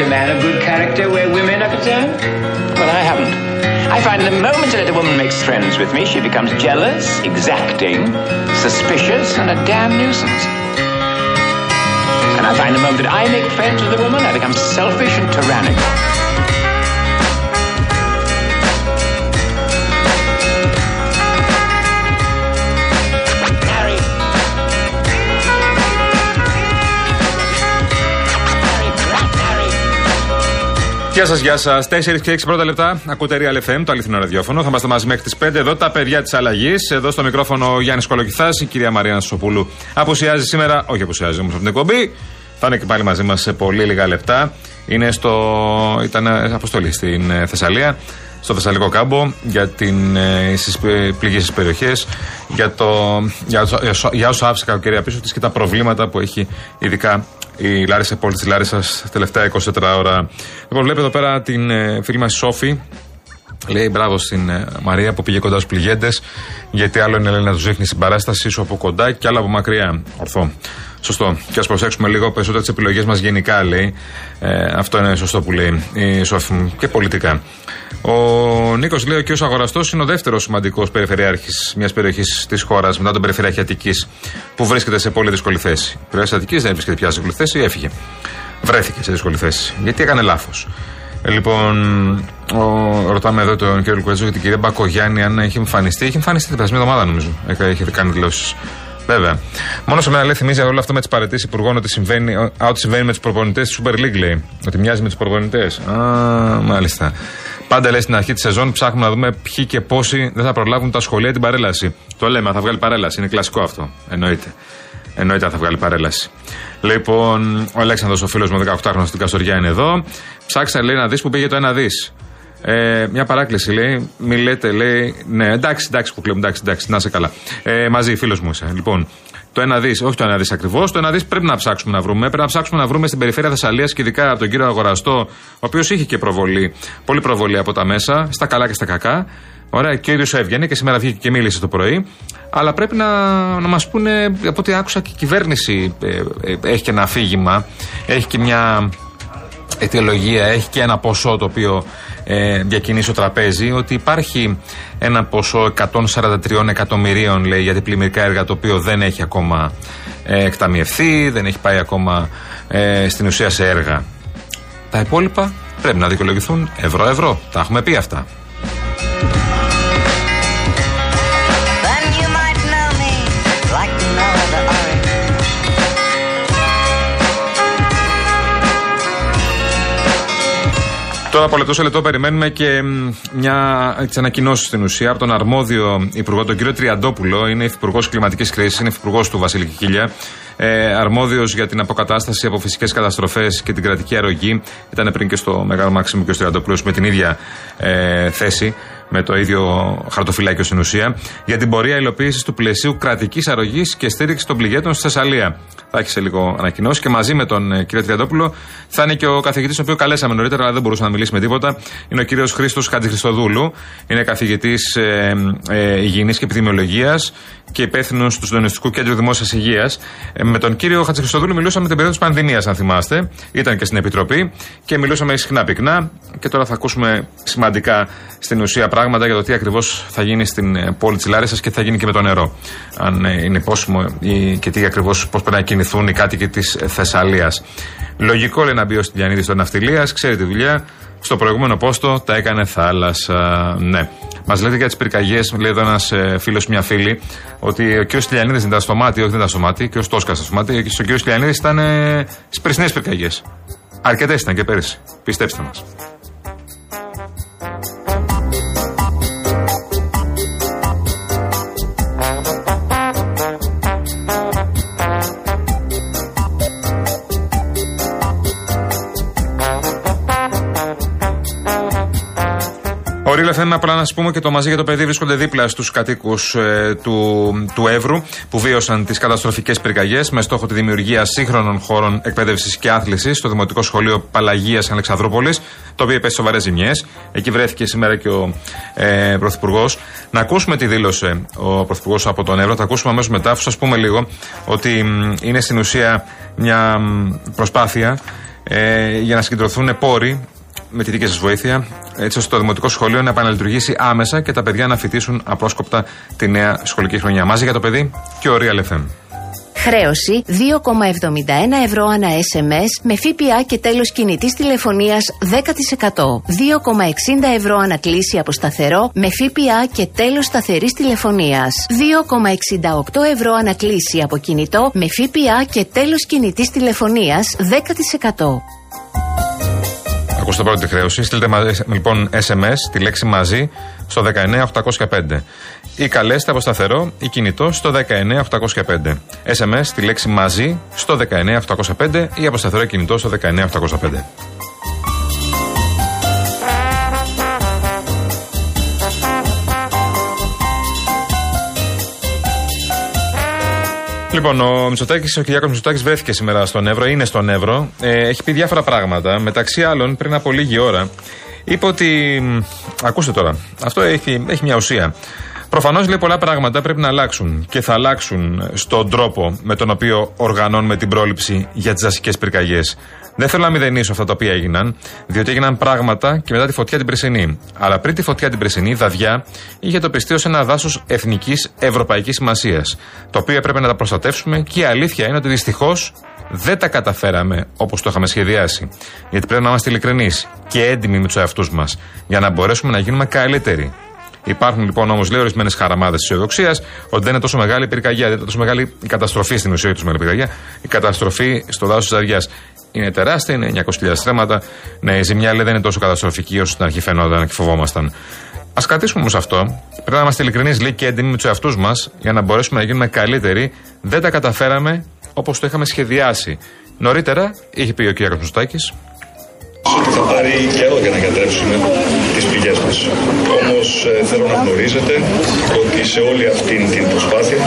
a man of good character where women are concerned? Well, I haven't. I find the moment that a woman makes friends with me, she becomes jealous, exacting, suspicious, and a damn nuisance. And I find the moment that I make friends with a woman, I become selfish and tyrannical. Γεια σας, γεια σας. 4 και 6 πρώτα λεπτά. Ακούτε Real FM, το αληθινό ραδιόφωνο. Θα είμαστε μαζί μέχρι τις 5. Εδώ τα παιδιά της αλλαγής. Εδώ στο μικρόφωνο ο Γιάννης Κολοκυθάς, η κυρία Μαριάννα Σοπούλου. Αποσιάζει σήμερα, όχι αποσιάζει όμως από την εκπομπή. Θα είναι και πάλι μαζί μας σε πολύ λίγα λεπτά. Είναι στο. ήταν ε, αποστολή στην ε, Θεσσαλία, στο Θεσσαλικό κάμπο, για την, ε, στις πληγήσεις περιοχές, για, το, για, όσο- για όσο άφησε κακοκαιρία πίσω της και τα προβλήματα που έχει ειδικά η Λάρισα, η πόλη της Λάρισας, τα τελευταία 24 ώρα. Λοιπόν, βλέπετε εδώ πέρα την ε, φίλη μας Σόφη, Λέει μπράβο στην ε, Μαρία που πήγε κοντά στους πληγέντες. Γιατί άλλο είναι λέει, να τους δείχνει συμπαράστασή σου από κοντά και άλλο από μακριά. Ορθό. Σωστό. Και ας προσέξουμε λίγο περισσότερο τις επιλογές μας γενικά, λέει. Ε, αυτό είναι σωστό που λέει η Σόφη μου. Και πολιτικά. Ο Νίκος λέει: Ο κ. Αγοραστός είναι ο δεύτερος σημαντικός περιφερειάρχης μιας περιοχής της χώρας μετά τον Περιφερειάρχη Αττικής που βρίσκεται σε πολύ δύσκολη θέση. Η Περιφερειάρχη Αττικής δεν βρίσκεται πια σε δύσκολη θέση, έφυγε. Βρέθηκε σε δύσκολη θέση. Γιατί έκανε λάθος. Ε, Λοιπόν, ο, ρωτάμε εδώ τον κύριο Λουκουέτζο και την κυρία Μπακογιάννη αν έχει εμφανιστεί. Έχει εμφανιστεί την περασμένη εβδομάδα, νομίζω. Έχει, έχει κάνει δηλώσεις. Βέβαια. Μόνο σε μένα λέει θυμίζει όλο αυτό με τις παρετήσεις υπουργών ότι συμβαίνει, α, ότι συμβαίνει με τους προπονητές της Super League, λέει. Ότι μοιάζει με τους προπονητές. Α, μάλιστα. Πάντα λέει στην αρχή της σεζόν ψάχνουμε να δούμε ποιοι και πόσοι δεν θα προλάβουν τα σχολεία την παρέλαση. Το λέμε, θα βγάλει παρέλαση. Είναι κλασικό αυτό. Εννοείται. Εννοείται αν θα βγάλει παρέλαση. Λοιπόν, ο Αλέξανδρος, ο φίλος μου, 18χρονος στην Καστοριά είναι εδώ. Ψάξα, λέει, να δεις που πήγε το ένα δις. Ε, μια παράκληση λέει, μη λέτε, λέει, ναι, εντάξει, εντάξει, που εντάξει, εντάξει, να είσαι καλά. Ε, μαζί, φίλος μου είσαι. Λοιπόν, το ένα δις, όχι το ένα δις ακριβώς, το ένα δις πρέπει να ψάξουμε να βρούμε. Πρέπει να ψάξουμε να βρούμε στην περιφέρεια Θεσσαλίας και ειδικά από τον κύριο Αγοραστό, ο οποίος είχε και προβολή, πολύ προβολή από τα μέσα, στα καλά και στα κακά. Ωραία, και ο ίδιος έβγαινε και σήμερα βγήκε και μίλησε το πρωί. Αλλά πρέπει να, να μας πούνε, από ό,τι άκουσα και η κυβέρνηση ε, ε, έχει και ένα αφήγημα, έχει και μια αιτιολογία, έχει και ένα ποσό το οποίο ε, διακινεί στο τραπέζι, ότι υπάρχει ένα ποσό 143 εκατομμυρίων, λέει, για διπλημμυρικά έργα, το οποίο δεν έχει ακόμα ε, εκταμιευθεί, δεν έχει πάει ακόμα ε, στην ουσία σε έργα. Τα υπόλοιπα πρέπει να δικαιολογηθούν ευρώ-ευρώ. Τα έχουμε πει αυτά. Τώρα από λεπτό σε λεπτό περιμένουμε και μ, μια τις ανακοινώσεις στην ουσία από τον αρμόδιο υπουργό, τον κύριο Τριαντόπουλο. Είναι υφυπουργός κλιματικής κρίσης, είναι υφυπουργός του Βασίλη Κικίλια. Ε, αρμόδιος για την αποκατάσταση από φυσικές καταστροφές και την κρατική αρρωγή. Ήταν πριν και στο Μεγάλο Μάξιμο και ο Τριαντόπουλος με την ίδια ε, θέση, με το ίδιο χαρτοφυλάκιο στην ουσία. Για την πορεία υλοποίησης του πλαισίου κρατικής αρρωγής και στήριξης των πληγέτων στη Θεσσαλία. Θα έχεις σε λίγο ανακοινώσεις και μαζί με τον ε, κύριο Τριαντόπουλο θα είναι και ο καθηγητής, τον οποίο καλέσαμε νωρίτερα, αλλά δεν μπορούσε να μιλήσει με τίποτα. Είναι ο κύριος Χρήστος Χατζηχριστοδούλου. Είναι καθηγητής ε, ε, υγιεινής και επιδημιολογίας και υπεύθυνο του Συντονιστικού Κέντρου Δημόσιας Υγείας. Ε, με τον κύριο Χατζηχριστοδούλου μιλούσαμε την περίοδο της πανδημίας, αν θυμάστε. Ήταν και στην Επιτροπή και μιλούσαμε συχνά πυκνά. Και τώρα θα ακούσουμε σημαντικά στην ουσία πράγματα για το τι ακριβώς θα γίνει στην ε, πόλη της Λάρισας και τι θα γίνει και με το νερό. Αν ε, είναι πόσιμο ή και τι ακριβώς, πώς πρέπει να κινηθούν οι κάτοικοι της Θεσσαλίας. Λογικό λέει να μπει ο Στυλιανίδης των Ναυτιλίας, ξέρει τη δουλειά. Στο προηγούμενο πόστο τα έκανε θάλασσα. Ναι. Μας λέτε για τις πυρκαγιές, λέει εδώ ένας φίλος, μια φίλη, ότι ο κ. Στυλιανίδης δεν ήταν στο μάτι, όχι δεν ήταν στο μάτι, και ο Τόσκα στο μάτι, και ο κ. Στυλιανίδης ήταν ε, στις περσινέ πυρκαγιές. Αρκετές ήταν και πέρυσι. Πιστέψτε μας. Ο Real FM, απλά να σα πούμε και το μαζί για το παιδί βρίσκονται δίπλα στους κατοίκους του, του Εύρου που βίωσαν τις καταστροφικές πυρκαγιές με στόχο τη δημιουργία σύγχρονων χώρων εκπαίδευσης και άθλησης στο Δημοτικό Σχολείο Παλαγίας Αλεξανδρούπολης, το οποίο υπέστη σοβαρές ζημιές. Εκεί βρέθηκε σήμερα και ο ε, Πρωθυπουργός. Να ακούσουμε τι δήλωσε ο Πρωθυπουργός από τον Εύρο. Θα ακούσουμε αμέσως μετά, αφού σας πούμε λίγο ότι μ, είναι στην ουσία μια μ, προσπάθεια ε, για να συγκεντρωθούν πόροι με τη δική σας βοήθεια, έτσι ώστε το Δημοτικό Σχολείο να επαναλειτουργήσει άμεσα και τα παιδιά να φοιτήσουν απρόσκοπτα τη νέα σχολική χρονιά. Μαζί για το παιδί και ο Real FM. Χρέωση 2,71 ευρώ ανά SMS με ΦΠΑ και τέλος κινητής τηλεφωνίας 10%. 2,60 ευρώ ανακλήση από σταθερό με ΦΠΑ και τέλος σταθερής τηλεφωνίας. 2,68 ευρώ ανακλήση από κινητό με ΦΠΑ και τέλος κινητής τηλεφωνίας 10%. Ακούστε πρώτη τη χρέωση. Στείλτε μαζί, λοιπόν SMS τη λέξη μαζί στο 19805. Ή καλέστε από σταθερό ή κινητό στο 19805. SMS τη λέξη μαζί στο 19805 ή από σταθερό ή κινητό στο 19805. Λοιπόν, ο Μητσοτάκης, ο Κυριάκος Μητσοτάκης βρέθηκε σήμερα στον Εύρο, είναι στον Εύρο. Ε, έχει πει διάφορα πράγματα. Μεταξύ άλλων, πριν από λίγη ώρα, είπε ότι. μ, Ακούστε τώρα, αυτό έχει, έχει μια ουσία. Προφανώς λέει πολλά πράγματα πρέπει να αλλάξουν και θα αλλάξουν στον τρόπο με τον οποίο οργανώνουμε την πρόληψη για τις δασικές πυρκαγιές. Δεν θέλω να μηδενίσω αυτά τα οποία έγιναν, διότι έγιναν πράγματα και μετά τη φωτιά την Πρεσινή. Αλλά πριν τη φωτιά την Πρεσινή, η Δαδιά είχε τοπιστεί ως ένα δάσος εθνικής ευρωπαϊκής σημασίας, το οποίο έπρεπε να τα προστατεύσουμε και η αλήθεια είναι ότι δυστυχώς δεν τα καταφέραμε όπως το είχαμε σχεδιάσει. Γιατί πρέπει να είμαστε ειλικρινείς και έντιμοι με τους εαυτούς μας, για να μπορέσουμε να γίνουμε καλύτεροι. Υπάρχουν λοιπόν όμως, λέει, ορισμένες χαραμάδες τη αισιοδοξίας ότι δεν είναι τόσο μεγάλη η πυρκαγιά, δεν είναι τόσο μεγάλη η καταστροφή στην ουσία τους μεγάλη πυρκαγιά, η καταστροφή στο δάσος της Αριά. Είναι τεράστια, είναι 900.000 στρέμματα. Ναι, η ζημιά λέει δεν είναι τόσο καταστροφική όσο στην αρχή φαινόταν και φοβόμασταν. Α κρατήσουμε όμως αυτό. Πρέπει να είμαστε ειλικρινείς, λέει, και έντιμοι με τους εαυτούς μας για να μπορέσουμε να γίνουμε καλύτεροι. Δεν τα καταφέραμε όπως το είχαμε σχεδιάσει. Νωρίτερα, είχε πει ο κ. Μητσοτάκης, ότι θα πάρει καιρό για να γιατρέψουμε τις πηγές μας. Όμως ε, θέλω να γνωρίζετε ότι σε όλη αυτή την προσπάθεια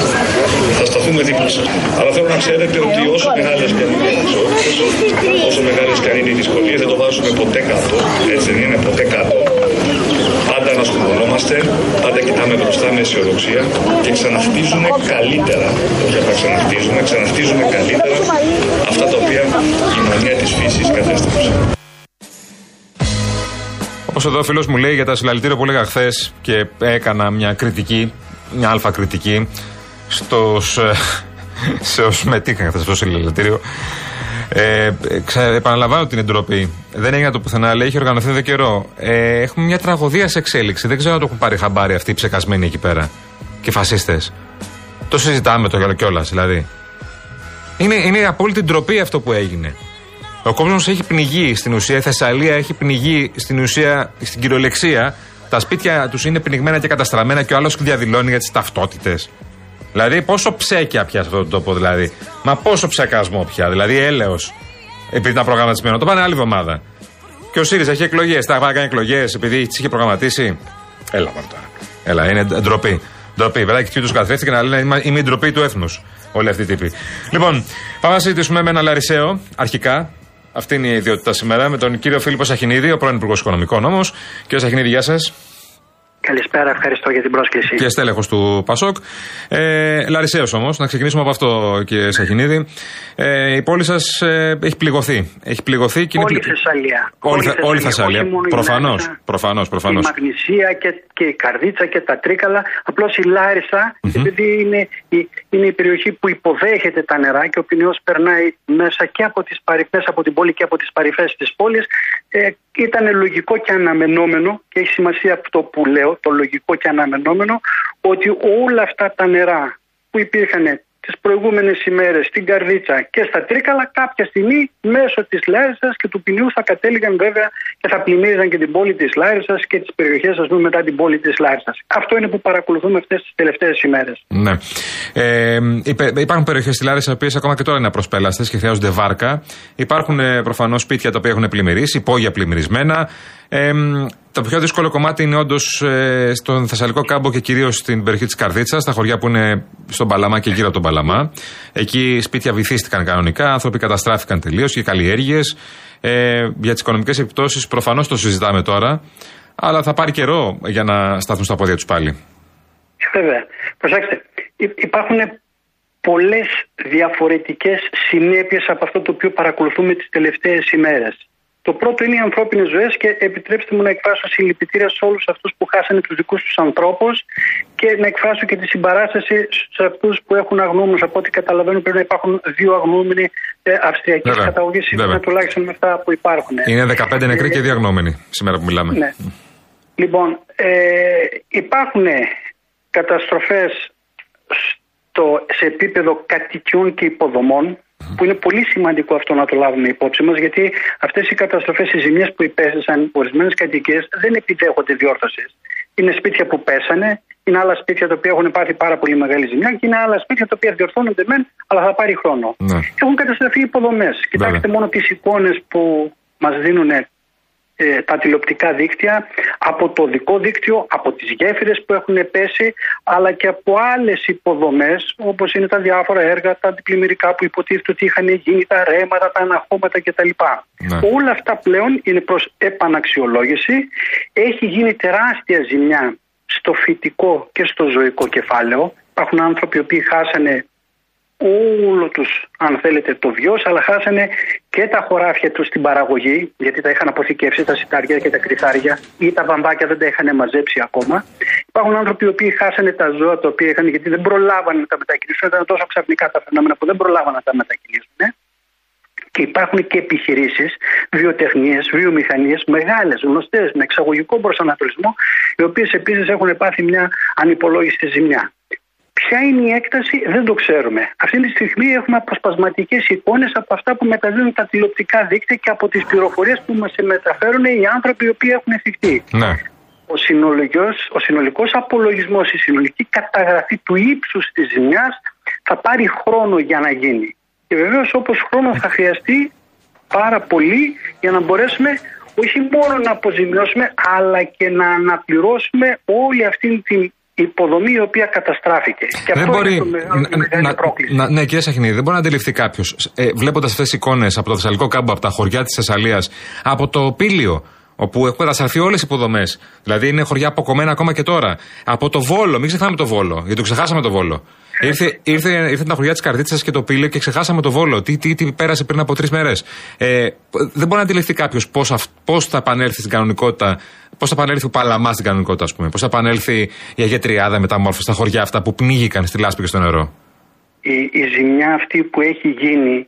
θα σταθούμε δίπλα σας. Αλλά θέλω να ξέρετε ότι όσο μεγάλες και αν είναι οι ανισότητες, όσο μεγάλες και αν είναι οι δυσκολίες, δεν το βάζουμε ποτέ κάτω. Έτσι δεν είναι ποτέ κάτω. Πάντα ανασχολούμαστε, πάντα κοιτάμε μπροστά με αισιοδοξία και ξαναχτίζουμε καλύτερα. Όχι απλά ξαναχτίζουμε, ξαναχτίζουμε καλύτερα αυτά τα οποία η μανία της φύσης κατέστρεψε. Όπως εδώ ο φίλος μου λέει για τα συλλαλητήρια που έλεγα χθες και έκανα μια κριτική, μια αλφα κριτική στους, ε, σε όσους μετήχαν χθες στο συλλαλητήριο. Ε, ξα, επαναλαμβάνω την εντροπή. Δεν έγινε το πουθενά, αλλά έχει οργανωθεί εδώ καιρό. Ε, έχουμε μια τραγωδία σε εξέλιξη. Δεν ξέρω αν το έχουν πάρει χαμπάρι αυτοί οι ψεκασμένοι εκεί πέρα. Και φασίστες. Το συζητάμε το κιόλας δηλαδή. Είναι, είναι απόλυτη ντροπή αυτό που έγινε. Ο κόσμος έχει πνιγεί στην ουσία, η Θεσσαλία έχει πνιγεί στην ουσία, στην κυριολεξία. Τα σπίτια τους είναι πνιγμένα και καταστραμμένα και ο άλλος διαδηλώνει για τις ταυτότητες. Δηλαδή, πόσο ψέκια πια σε αυτόν τον τόπο, δηλαδή. Μα πόσο ψεκασμό πια, δηλαδή έλεος. Επειδή ήταν προγραμματισμένο. Το πάνε άλλη εβδομάδα. Και ο ΣΥΡΙΖΑ έχει εκλογές. Τα θα κάνει εκλογές επειδή τις είχε προγραμματίσει. Έλα πάμε τώρα. Έλα, είναι ντροπή. Ντροπή. Βέβαια και του καθρέφτηκε να λένε είμαι- είμαι η ντροπή του έθνους. Όλοι αυτοί οι τύποι. Λοιπόν, πάμε να συζητήσουμε με έναν Λαρισαίο, αρχικά. Αυτή είναι η ιδιότητα σήμερα, με τον κύριο Φίλιππο Σαχινίδη, ο πρώην Υπουργός Οικονομικών όμως. Κύριε Σαχινίδη, γεια σας. Καλησπέρα, ευχαριστώ για την πρόσκληση. Και στέλεχος του Πασόκ. Ε, Λαρισαίος όμως, να ξεκινήσουμε από αυτό, κύριε Σαχινίδη. Ε, η πόλη σας ε, έχει πληγωθεί. Έχει πληγωθεί και είναι Όλη η πλη- Θεσσαλία. Όλη, Θε- όλη η Θεσσαλία. όχι μόνο η Προφανώς. Λάρισα, Προφανώς, Η προφανώς. Μαγνησία και, και η Καρδίτσα και τα Τρίκαλα. Απλώς η λαρισα επειδή είναι η, είναι η περιοχή που υποδέχεται τα νερά και ο ποινιός περνάει μέσα και από τις παρυ- μέσα από την πόλη και από τις παρυφές της πόλης, ε, ήταν λογικό και αναμενόμενο και έχει σημασία αυτό που λέω, το λογικό και αναμενόμενο, ότι όλα αυτά τα νερά που υπήρχαν τις προηγούμενες ημέρες στην Καρδίτσα και στα Τρίκαλα κάποια στιγμή μέσω της Λάρισας και του ποινιού θα κατέληγαν βέβαια και θα πλημμύριζαν και την πόλη της Λάρισας και τις περιοχές ας πούμε μετά την πόλη της Λάρισας. Αυτό είναι που παρακολουθούμε αυτές τις τελευταίες ημέρες. Ναι. Ε, υπε- υπάρχουν περιοχές στη Λάρισα οι οποίες ακόμα και τώρα είναι απροσπέλαστες και χρειάζονται βάρκα. Υπάρχουν προφανώς σπίτια τα οποία έχουν πλημμυρίσει, υπόγεια πλημμυρισμένα. Ε, το πιο δύσκολο κομμάτι είναι όντως ε, στον Θεσσαλικό κάμπο και κυρίως στην περιοχή της Καρδίτσα, στα χωριά που είναι στον Παλαμά και γύρω από τον Παλαμά. Εκεί σπίτια βυθίστηκαν κανονικά, άνθρωποι καταστράφηκαν τελείως και καλλιέργειες. Ε, για τις οικονομικές επιπτώσεις προφανώς το συζητάμε τώρα, αλλά θα πάρει καιρό για να σταθούν στα πόδια τους πάλι. Βέβαια. Προσέξτε, υ- υπάρχουν πολλές διαφορετικές συνέπειες από αυτό το οποίο παρακολουθούμε τις τελευταίες ημέρες. Το πρώτο είναι οι ανθρώπινες ζωές και επιτρέψτε μου να εκφράσω συλληπιτήρια σε όλους αυτούς που χάσανε τους δικούς τους ανθρώπους και να εκφράσω και τη συμπαράσταση σε αυτούς που έχουν αγνώμους. Από ό,τι καταλαβαίνω πρέπει να υπάρχουν δύο αγνώμενοι ε, αυστριακής Βέβαια. καταγωγής σύμφωνα Βέβαια. τουλάχιστον με αυτά που υπάρχουν. Είναι 15 νεκροί και δύο αγνώμενοι σήμερα που μιλάμε. Ναι. Λοιπόν, ε, υπάρχουν καταστροφές στο, σε επίπεδο κατοικιών και υποδομών που είναι πολύ σημαντικό αυτό να το λάβουμε υπόψη μας γιατί αυτές οι καταστροφές, οι ζημιές που υπέστησαν ορισμένες κατοικίες δεν επιδέχονται διόρθωσης. Είναι σπίτια που πέσανε, είναι άλλα σπίτια τα οποία έχουν πάθει πάρα πολύ μεγάλη ζημιά και είναι άλλα σπίτια τα οποία διορθώνονται μεν, αλλά θα πάρει χρόνο. Ναι. Έχουν καταστραφεί υποδομές. Κοιτάξτε μόνο τις εικόνες που μας δίνουν ε, τα τηλεοπτικά δίκτυα από το δικό δίκτυο, από τις γέφυρες που έχουν πέσει αλλά και από άλλες υποδομές όπως είναι τα διάφορα έργα, τα αντιπλημμυρικά που υποτίθεται ότι είχαν γίνει, τα ρέματα, τα αναχώματα κτλ. Ναι. Όλα αυτά πλέον είναι προς επαναξιολόγηση. Έχει γίνει τεράστια ζημιά στο φυτικό και στο ζωικό κεφάλαιο. Υπάρχουν άνθρωποι οι οποίοι χάσανε όλο τους, αν θέλετε, το βιός, αλλά χάσανε και τα χωράφια τους στην παραγωγή, γιατί τα είχαν αποθηκεύσει τα σιτάρια και τα κρυθάρια ή τα βαμβάκια δεν τα είχαν μαζέψει ακόμα. Υπάρχουν άνθρωποι οι οποίοι χάσανε τα ζώα τα οποία είχαν, γιατί δεν προλάβανε να τα μετακινήσουν. Ήταν τόσο ξαφνικά τα φαινόμενα που δεν προλάβανε να τα μετακινήσουν. Και υπάρχουν και επιχειρήσεις, βιοτεχνίες, βιομηχανίες, μεγάλες, γνωστές, με εξαγωγικό προσανατολισμό, οι οποίες επίσης έχουν πάθει μια ανυπολόγιστη ζημιά. Ποια είναι η έκταση δεν το ξέρουμε. Αυτή τη στιγμή έχουμε αποσπασματικές εικόνες από αυτά που μεταδίδουν τα τηλεοπτικά δίκτυα και από τις πληροφορίες που μας μεταφέρουν οι άνθρωποι οι οποίοι έχουν εθιχτεί. Ναι. Ο συνολικός, ο συνολικός απολογισμός, η συνολική καταγραφή του ύψους της ζημιάς θα πάρει χρόνο για να γίνει. Και βεβαίως όπως χρόνο θα χρειαστεί πάρα πολύ για να μπορέσουμε όχι μόνο να αποζημιώσουμε αλλά και να αναπληρώσουμε όλη αυτή την υποδομή η οποία καταστράφηκε. Και Δεν αυτό μπορεί. είναι το μεγάλο, η μεγάλη να, πρόκληση. να- ναι, κύριε Σαχνίδη, δεν μπορεί να αντιληφθεί κάποιος, ε, βλέποντας αυτές τις εικόνες από το Θεσσαλικό κάμπο, από τα χωριά της Θεσσαλίας, από το Πήλιο, όπου έχουν καταστραφεί όλες οι υποδομές. Δηλαδή είναι χωριά αποκομμένα ακόμα και τώρα. Από το Βόλο, μην ξεχνάμε το Βόλο, γιατί το ξεχάσαμε το Βόλο. Ήρθε, ήρθε, ήρθε τα χωριά της Καρδίτσα και το Πήλιο και ξεχάσαμε το Βόλο. Τι, τι, τι πέρασε πριν από τρεις μέρες. Ε, δεν μπορεί να αντιληφθεί κάποιος πώς θα επανέλθει στην κανονικότητα, πώς θα επανέλθει ο Παλαμάς στην κανονικότητα, ας πούμε. Πώς θα επανέλθει η Αγία Τριάδα μεταμόρφωση στα χωριά αυτά που πνίγηκαν στη λάσπη και στο νερό. η, η ζημιά αυτή που έχει γίνει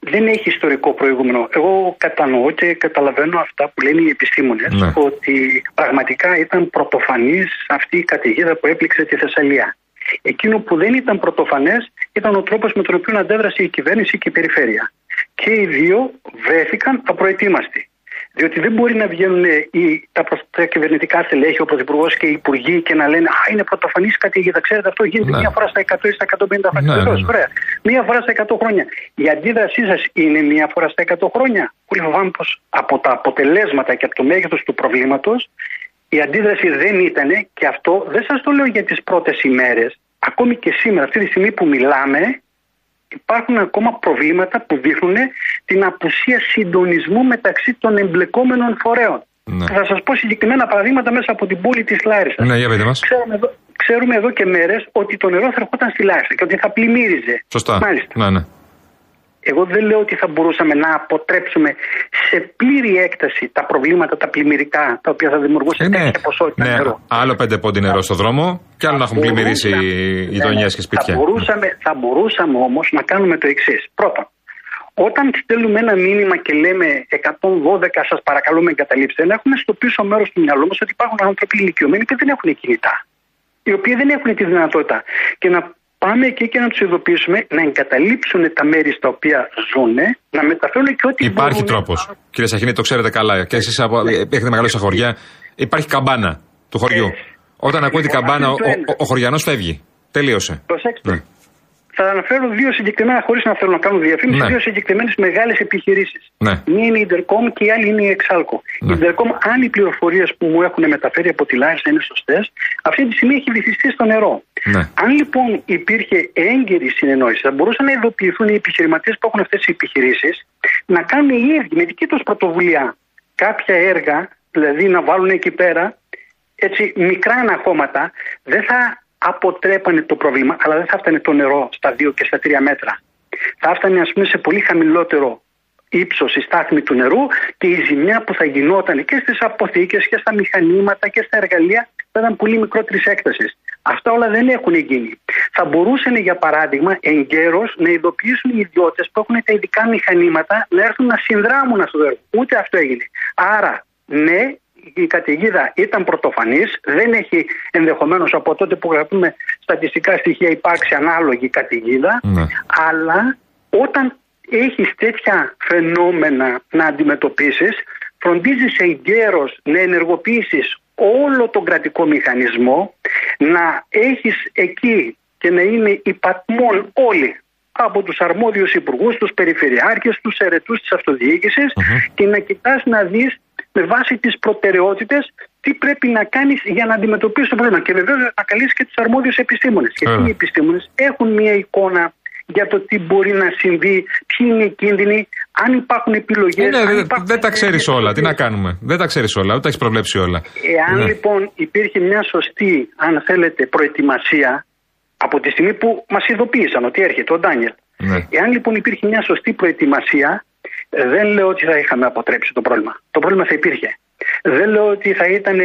δεν έχει ιστορικό προηγούμενο. Εγώ κατανοώ και καταλαβαίνω αυτά που λένε οι επιστήμονες Ναι. ότι πραγματικά ήταν πρωτοφανής αυτή η καταιγίδα που έπληξε τη Θεσσαλία. Εκείνο που δεν ήταν πρωτοφανές ήταν ο τρόπος με τον οποίο αντέδρασε η κυβέρνηση και η περιφέρεια. Και οι δύο βρέθηκαν απροετοίμαστοι. Διότι δεν μπορεί να βγαίνουν οι, τα, προ- τα κυβερνητικά στελέχη, ο Πρωθυπουργό και οι Υπουργοί και να λένε Α, είναι πρωτοφανής καταιγίδα. Ξέρετε, αυτό γίνεται Ναι. μία φορά στα 100 ή στα 150 χρόνια. Ναι, ναι, Βεβαίως, ναι. ωραία. Μία φορά στα 100 χρόνια. Η αντίδρασή σας είναι μία φορά στα 100 χρόνια. Πολύ φοβάμαι πως από τα αποτελέσματα και από το μέγεθος του προβλήματος η αντίδραση δεν ήταν και αυτό δεν σας το λέω για τις πρώτες ημέρες. Ακόμη και σήμερα, αυτή τη στιγμή που μιλάμε, υπάρχουν ακόμα προβλήματα που δείχνουν την απουσία συντονισμού μεταξύ των εμπλεκόμενων φορέων. Ναι. Θα σας πω συγκεκριμένα παραδείγματα μέσα από την πόλη της Λάρισας. Ναι, για πείτε μας. Ξέρουμε εδώ, ξέρουμε εδώ και μέρες ότι το νερό θα ερχόταν στη Λάρισα και ότι θα πλημμύριζε. Σωστά. Μάλιστα. Ναι, ναι. Εγώ δεν λέω ότι θα μπορούσαμε να αποτρέψουμε σε πλήρη έκταση τα προβλήματα, τα πλημμυρικά, τα οποία θα δημιουργούσαν Ε, ναι. τέτοια ποσότητα ναι. νερό. Άλλο πέντε πόντι νερό στο δρόμο και άλλο να έχουν πλημμυρίσει μπορούσαμε- γειτονιές ναι, και σπίτια. Θα μπορούσαμε, θα μπορούσαμε όμως να κάνουμε το εξής. Πρώτον, όταν στέλνουμε ένα μήνυμα και λέμε 112, σας παρακαλούμε εγκαταλείψτε, να έχουμε στο πίσω μέρος του μυαλού μας ότι υπάρχουν άνθρωποι ηλικιωμένοι που δεν έχουν κινητά. Οι οποίοι δεν έχουν τη δυνατότητα. Και να πάμε εκεί και να τους ειδοποιήσουμε να εγκαταλείψουν τα μέρη στα οποία ζουν, να μεταφέρουν και ό,τι Υπάρχει μπορούν. τρόπος. Κύριε Σαχίνη, το ξέρετε καλά. Και εσείς έχετε μεγαλώσει στα χωριά. Υπάρχει καμπάνα του χωριού. Ε, Όταν ακούει την λοιπόν, καμπάνα, ο, αυτό είναι το ένα. ο, ο χωριανός φεύγει. Τελείωσε. Προσέξτε. Ναι. Θα αναφέρω δύο συγκεκριμένα, χωρίς να θέλω να κάνω διαφήμιση, Ναι. δύο συγκεκριμένες μεγάλες επιχειρήσεις. Ναι. Μία είναι η Intercom και η άλλη είναι η Exalco. Ναι. Η Intercom, αν οι πληροφορίες που μου έχουν μεταφέρει από τη Λάρισα είναι σωστές, αυτή τη στιγμή έχει βυθιστεί στο νερό. Ναι. Αν λοιπόν υπήρχε έγκαιρη συνεννόηση, θα μπορούσαν να ειδοποιηθούν οι επιχειρηματίες που έχουν αυτές τις επιχειρήσεις να κάνουν οι ίδιοι με δική τους πρωτοβουλία κάποια έργα, δηλαδή να βάλουν εκεί πέρα έτσι μικρά αναχώματα, δεν θα αποτρέπανε το πρόβλημα, αλλά δεν θα έφτανε το νερό στα 2 και στα 3 μέτρα. Θα έφτανε, ας πούμε, σε πολύ χαμηλότερο ύψος η στάθμη του νερού και η ζημιά που θα γινόταν και στις αποθήκες και στα μηχανήματα και στα εργαλεία θα ήταν πολύ μικρότερης έκτασης. Αυτά όλα δεν έχουν γίνει. Θα μπορούσαν, για παράδειγμα, εγκαίρως να ειδοποιήσουν οι ιδιώτες που έχουν τα ειδικά μηχανήματα να έρθουν να συνδράμουν αυτό το έργο. Ούτε αυτό έγινε. Άρα, ναι, η καταιγίδα ήταν πρωτοφανής, δεν έχει ενδεχομένως από τότε που γραφούμε στατιστικά στοιχεία υπάρξει ανάλογη καταιγίδα, Ναι. αλλά όταν έχεις τέτοια φαινόμενα να αντιμετωπίσεις, φροντίζεις εγκαίρως να ενεργοποιήσεις όλο τον κρατικό μηχανισμό, να έχεις εκεί και να είναι υπατμόν όλοι από τους αρμόδιους υπουργούς, τους περιφερειάρχες, τους ερετούς της αυτοδιοίκησης και να κοιτάς να δεις με βάση τις προτεραιότητες τι πρέπει να κάνεις για να αντιμετωπίσεις το πρόβλημα. Και βεβαίως να καλείς και τους αρμόδιους επιστήμονες. Γιατί Βέβαια. οι επιστήμονες έχουν μια εικόνα για το τι μπορεί να συμβεί, ποιοι είναι οι κίνδυνοι, αν υπάρχουν επιλογές. Ε, ναι, αν δεν- υπάρχουν δεν τα ξέρεις όλα. Τι να κάνουμε. Δεν τα ξέρεις όλα. Ούτε τα έχεις προβλέψει όλα. Εάν Ναι. λοιπόν υπήρχε μια σωστή, αν θέλετε, προετοιμασία από τη στιγμή που μας ειδοποίησαν ότι έρχεται ο Ντάνιελ. Ναι. Εάν λοιπόν υπήρχε μια σωστή προετοιμασία, ε, δεν λέω ότι θα είχαμε αποτρέψει το πρόβλημα. Το πρόβλημα θα υπήρχε. Δεν λέω ότι θα ήταν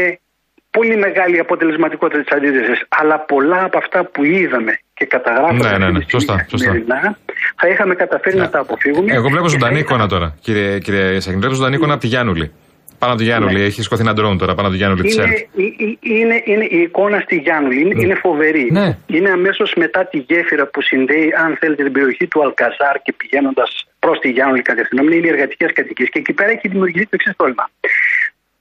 πολύ μεγάλη η αποτελεσματικότητα της αντίθεση, αλλά πολλά από αυτά που είδαμε και καταγράφαμε Ναι, ναι, ναι. αυτή τη στιγμή Σωστά, σωστά. καθημερινά, θα είχαμε καταφέρει να τα αποφύγουμε. Εγώ βλέπω και θα ζωντανή είχαμε- εικόνα τώρα, κύριε, κύριε Σαγγιν. Βλέπω ζωντανή εικόνα από τη Γιάννουλη. Πάνω από τη Γιάννουλη. Έχει σηκωθεί ένα ντρόουν τώρα πάνω από τη Γιάννουλη της Είναι, ΕΡΤ. ε- ε- είναι, είναι η εικόνα στη Γιάννουλη. Είναι, είναι φοβερή. Ναι. Είναι αμέσως μετά τη γέφυρα που συνδέει, αν θέλετε, την περιοχή του Αλκαζάρ και πηγαίνοντας προς τη Γιάννουλη κατευθυνόμενη. Είναι οι εργατικές κατοικίες. Και εκεί πέρα έχει δημιουργηθεί το εξής πρόβλημα.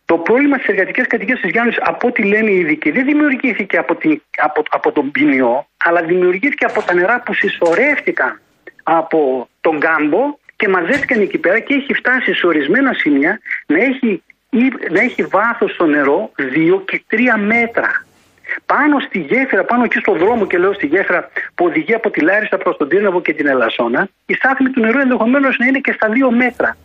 Το πρόβλημα στις εργατικές κατοικίες τη Γιάννη, από ό,τι λένε οι ειδικοί, δεν δημιουργήθηκε από, την, από, από τον ποινιό, αλλά δημιουργήθηκε από τα νερά που συσσωρεύτηκαν από τον κάμπο και μαζεύτηκαν εκεί πέρα και έχει φτάσει σε ορισμένα σημεία να έχει, ή- να έχει βάθος στο νερό 2 και 3 μέτρα. Πάνω στη γέφυρα, πάνω εκεί στον δρόμο και λέω στη γέφυρα που οδηγεί από τη Λάρισα προς τον Τύρναβο και την Ελασσόνα, η στάθμη του νερού ενδεχομένως να είναι και στα 2 μέτρα.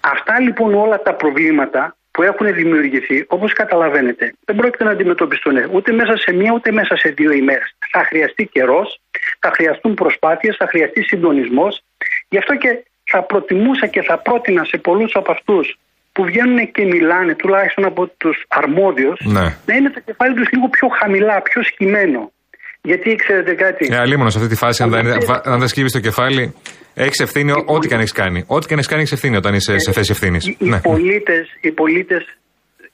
Αυτά λοιπόν όλα τα προβλήματα που έχουν δημιουργηθεί, όπως καταλαβαίνετε, δεν πρόκειται να αντιμετωπιστούν ούτε μέσα σε μία ούτε μέσα σε δύο ημέρες. Θα χρειαστεί καιρός, θα χρειαστούν προσπάθειες, θα χρειαστεί συντονισμός. Γι' αυτό και θα προτιμούσα και θα πρότεινα σε πολλούς από αυτούς που βγαίνουν και μιλάνε, τουλάχιστον από τους αρμόδιους, Ναι. να είναι το κεφάλι τους λίγο πιο χαμηλά, πιο σκυμμένο. Γιατί ξέρετε κάτι; Ε, αλίμονος σε αυτή τη φάση, αν δεν, Αν βα- αν δεν σκύβεις το κεφάλι, έχεις ευθύνη ό- ό,τι και αν έχεις κάνει. Ό,τι και αν έχεις κάνει, έχεις ευθύνη όταν είσαι σε θέση ευθύνης. Οι, οι πολίτες, οι πολίτες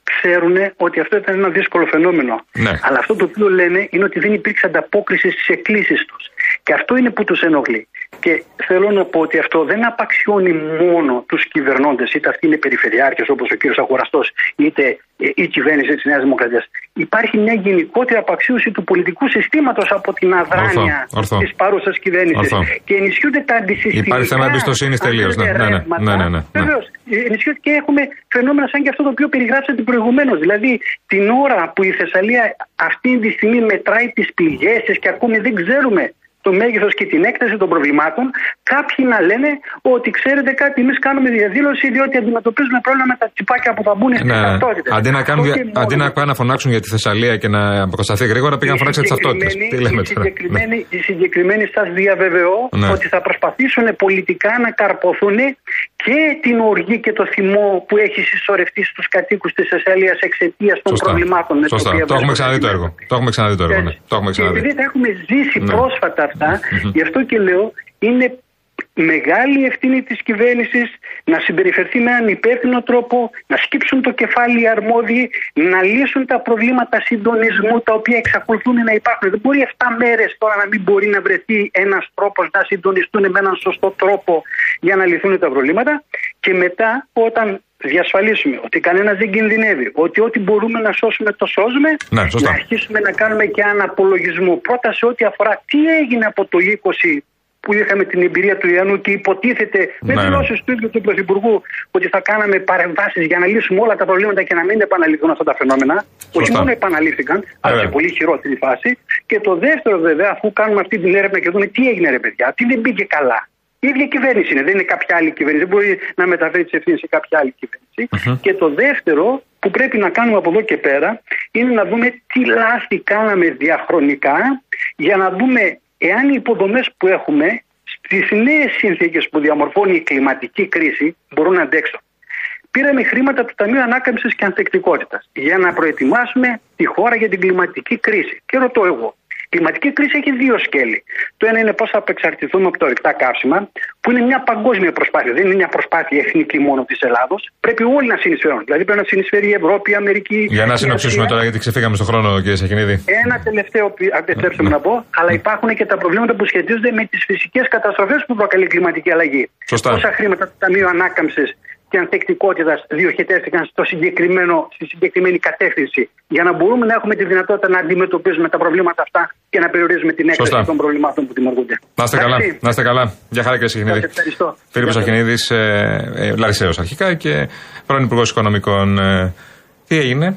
ξέρουν ότι αυτό ήταν ένα δύσκολο φαινόμενο. Ναι. Αλλά αυτό το οποίο λένε είναι ότι δεν υπήρξε ανταπόκριση στις εκκλήσεις τους. Και αυτό είναι που τους ενοχλεί. Και θέλω να πω ότι αυτό δεν απαξιώνει μόνο τους κυβερνώντες, είτε αυτοί είναι περιφερειάρχες όπως ο κύριος Αγοραστός, είτε ε, η κυβέρνηση της Νέας Δημοκρατίας. Υπάρχει μια γενικότερη απαξίωση του πολιτικού συστήματος από την αδράνεια Ορθό, ορθό. της παρούσας κυβέρνησης. Ορθό. Και ενισχύονται τα αντισυστημικά. Υπάρχει θέμα εμπιστοσύνης αν τελείως, ναι, θέλετε, ναι, ναι, ρεύματα. ναι, ναι, ναι, ναι. Βεβαίως. ενισχύονται και έχουμε φαινόμενα σαν και αυτό το οποίο περιγράψατε προηγουμένως. Δηλαδή, την ώρα που η Θεσσαλία αυτή τη στιγμή μετράει τις πληγές της και ακόμη δεν ξέρουμε το μέγεθος και την έκταση των προβλημάτων, κάποιοι να λένε ότι ξέρετε κάτι, εμείς κάνουμε διαδήλωση διότι αντιμετωπίζουμε πρόβλημα με τα τσιπάκια που θα μπουν στις Ναι, ναι. ταυτότητες. Αντί να, κάνουν, δια- αντί να, πάνε να φωνάξουν για τη Θεσσαλία και να αποκατασταθεί γρήγορα, πήγαν να φωνάξουν για τις ταυτότητες. συγκεκριμένη- Τι λέμε η τώρα; συγκεκριμένη, η συγκεκριμένη σας διαβεβαιώ Ναι. ότι θα προσπαθήσουν πολιτικά να καρποθούν και την οργή και το θυμό που έχει συσσωρευτεί στους κατοίκους της Θεσσαλίας εξαιτίας των Σωστά. προβλημάτων. με τα Σωστά. οποία Το έχουμε βρίσκονται ξαναδεί το έργο. Το έχουμε ξαναδεί το έργο. Ναι. Το έχουμε και επειδή ξαναδεί. τα έχουμε ζήσει Ναι. πρόσφατα αυτά, γι' αυτό και λέω είναι μεγάλη ευθύνη της κυβέρνησης να συμπεριφερθεί με έναν υπεύθυνο τρόπο, να σκύψουν το κεφάλι οι αρμόδιοι, να λύσουν τα προβλήματα συντονισμού τα οποία εξακολουθούν να υπάρχουν. Δεν μπορεί 7 μέρες τώρα να μην μπορεί να βρεθεί ένας τρόπος να συντονιστούν με έναν σωστό τρόπο για να λυθούν τα προβλήματα και μετά όταν διασφαλίσουμε ότι κανένας δεν κινδυνεύει, ότι ό,τι μπορούμε να σώσουμε το σώζουμε, Ναι, σωστά. να αρχίσουμε να κάνουμε και έναν απολογισμό. Πρώτα σε ό,τι αφορά τι έγινε από το 20 που είχαμε την εμπειρία του Ιαννού και υποτίθεται με Ναι, ναι. δηλώσεις του ίδιου του Πρωθυπουργού ότι θα κάναμε παρεμβάσεις για να λύσουμε όλα τα προβλήματα και να μην επαναληφθούν αυτά τα φαινόμενα. Όχι Σωστά. μόνο επαναλήφθηκαν, αλλά Βέβαια. σε πολύ χειρότερη φάση. Και το δεύτερο, βέβαια, αφού κάνουμε αυτή την έρευνα και δούμε τι έγινε, ρε παιδιά, τι δεν πήγε καλά. Η ίδια κυβέρνηση είναι, δεν είναι κάποια άλλη κυβέρνηση. Δεν μπορεί να μεταφέρει τις ευθύνες σε κάποια άλλη κυβέρνηση. Και το δεύτερο που πρέπει να κάνουμε από εδώ και πέρα είναι να δούμε τι λάθη κάναμε διαχρονικά για να δούμε εάν οι υποδομές που έχουμε στις νέες συνθήκες που διαμορφώνει η κλιματική κρίση μπορούν να αντέξουν. Πήραμε χρήματα του Ταμείου Ανάκαμψης και Ανθεκτικότητας για να προετοιμάσουμε τη χώρα για την κλιματική κρίση. Και ρωτώ εγώ, η κλιματική κρίση έχει δύο σκέλη. Το ένα είναι πώς θα απεξαρτηθούμε από τα ορυκτά καύσιμα, που είναι μια παγκόσμια προσπάθεια. Δεν είναι μια προσπάθεια εθνική μόνο της Ελλάδος. Πρέπει όλοι να συνεισφέρουν. Δηλαδή πρέπει να συνεισφέρει η Ευρώπη, η Αμερική. Για να η συνοψίσουμε Ασία. τώρα, γιατί ξεφύγαμε στον χρόνο, κύριε Σαχινίδη. Ένα τελευταίο, που- επιτρέψτε μου να πω, αλλά υπάρχουν και τα προβλήματα που σχετίζονται με τις φυσικές καταστροφές που προκαλεί η κλιματική αλλαγή. Σωστά. Πόσα χρήματα του Ταμείου Ανάκαμψης και Ανθεκτικότητας διοχετεύτηκαν στο συγκεκριμένο, στη συγκεκριμένη κατεύθυνση για να μπορούμε να έχουμε τη δυνατότητα να αντιμετωπίζουμε τα προβλήματα αυτά και να περιορίζουμε την έκθεση Σωστά. των προβλημάτων που δημιουργούνται. Να είστε καλά. Εντάξει. Να είστε καλά. Γεια χαρά, κύριε Σαχινίδη. Σας ευχαριστώ. Φίλιππος Γεια σας. Σαχινίδης, ε, ε, Λαρισαίος αρχικά και πρώην Υπουργός Οικονομικών. Ε, τι έγινε,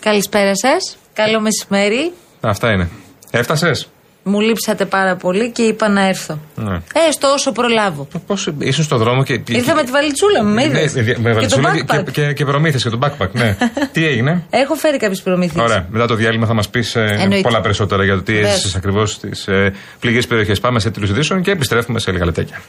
Καλησπέρα σας. Καλό μεσημέρι. Αυτά είναι. Έφτασες; Μου λείψατε πάρα πολύ και είπα να έρθω. Ναι. Έστω όσο προλάβω. Πώς ήσουν στον δρόμο και. Ήρθα με τη βαλιτσούλα μου, με Ναι, είδες; με Και το βαλιτσούλα και, backpack. και, και, και προμήθειες και το backpack. Ναι. τι έγινε; Έχω φέρει κάποιες προμήθειες. Ωραία. Μετά το διάλειμμα θα μας πεις Εννοείται. πολλά περισσότερα για το τι Βεβαίως. έζησε ακριβώς στις ε, πληγές περιοχές. Πάμε σε τίτλου ειδήσεων και επιστρέφουμε σε λίγα λεπτάκια.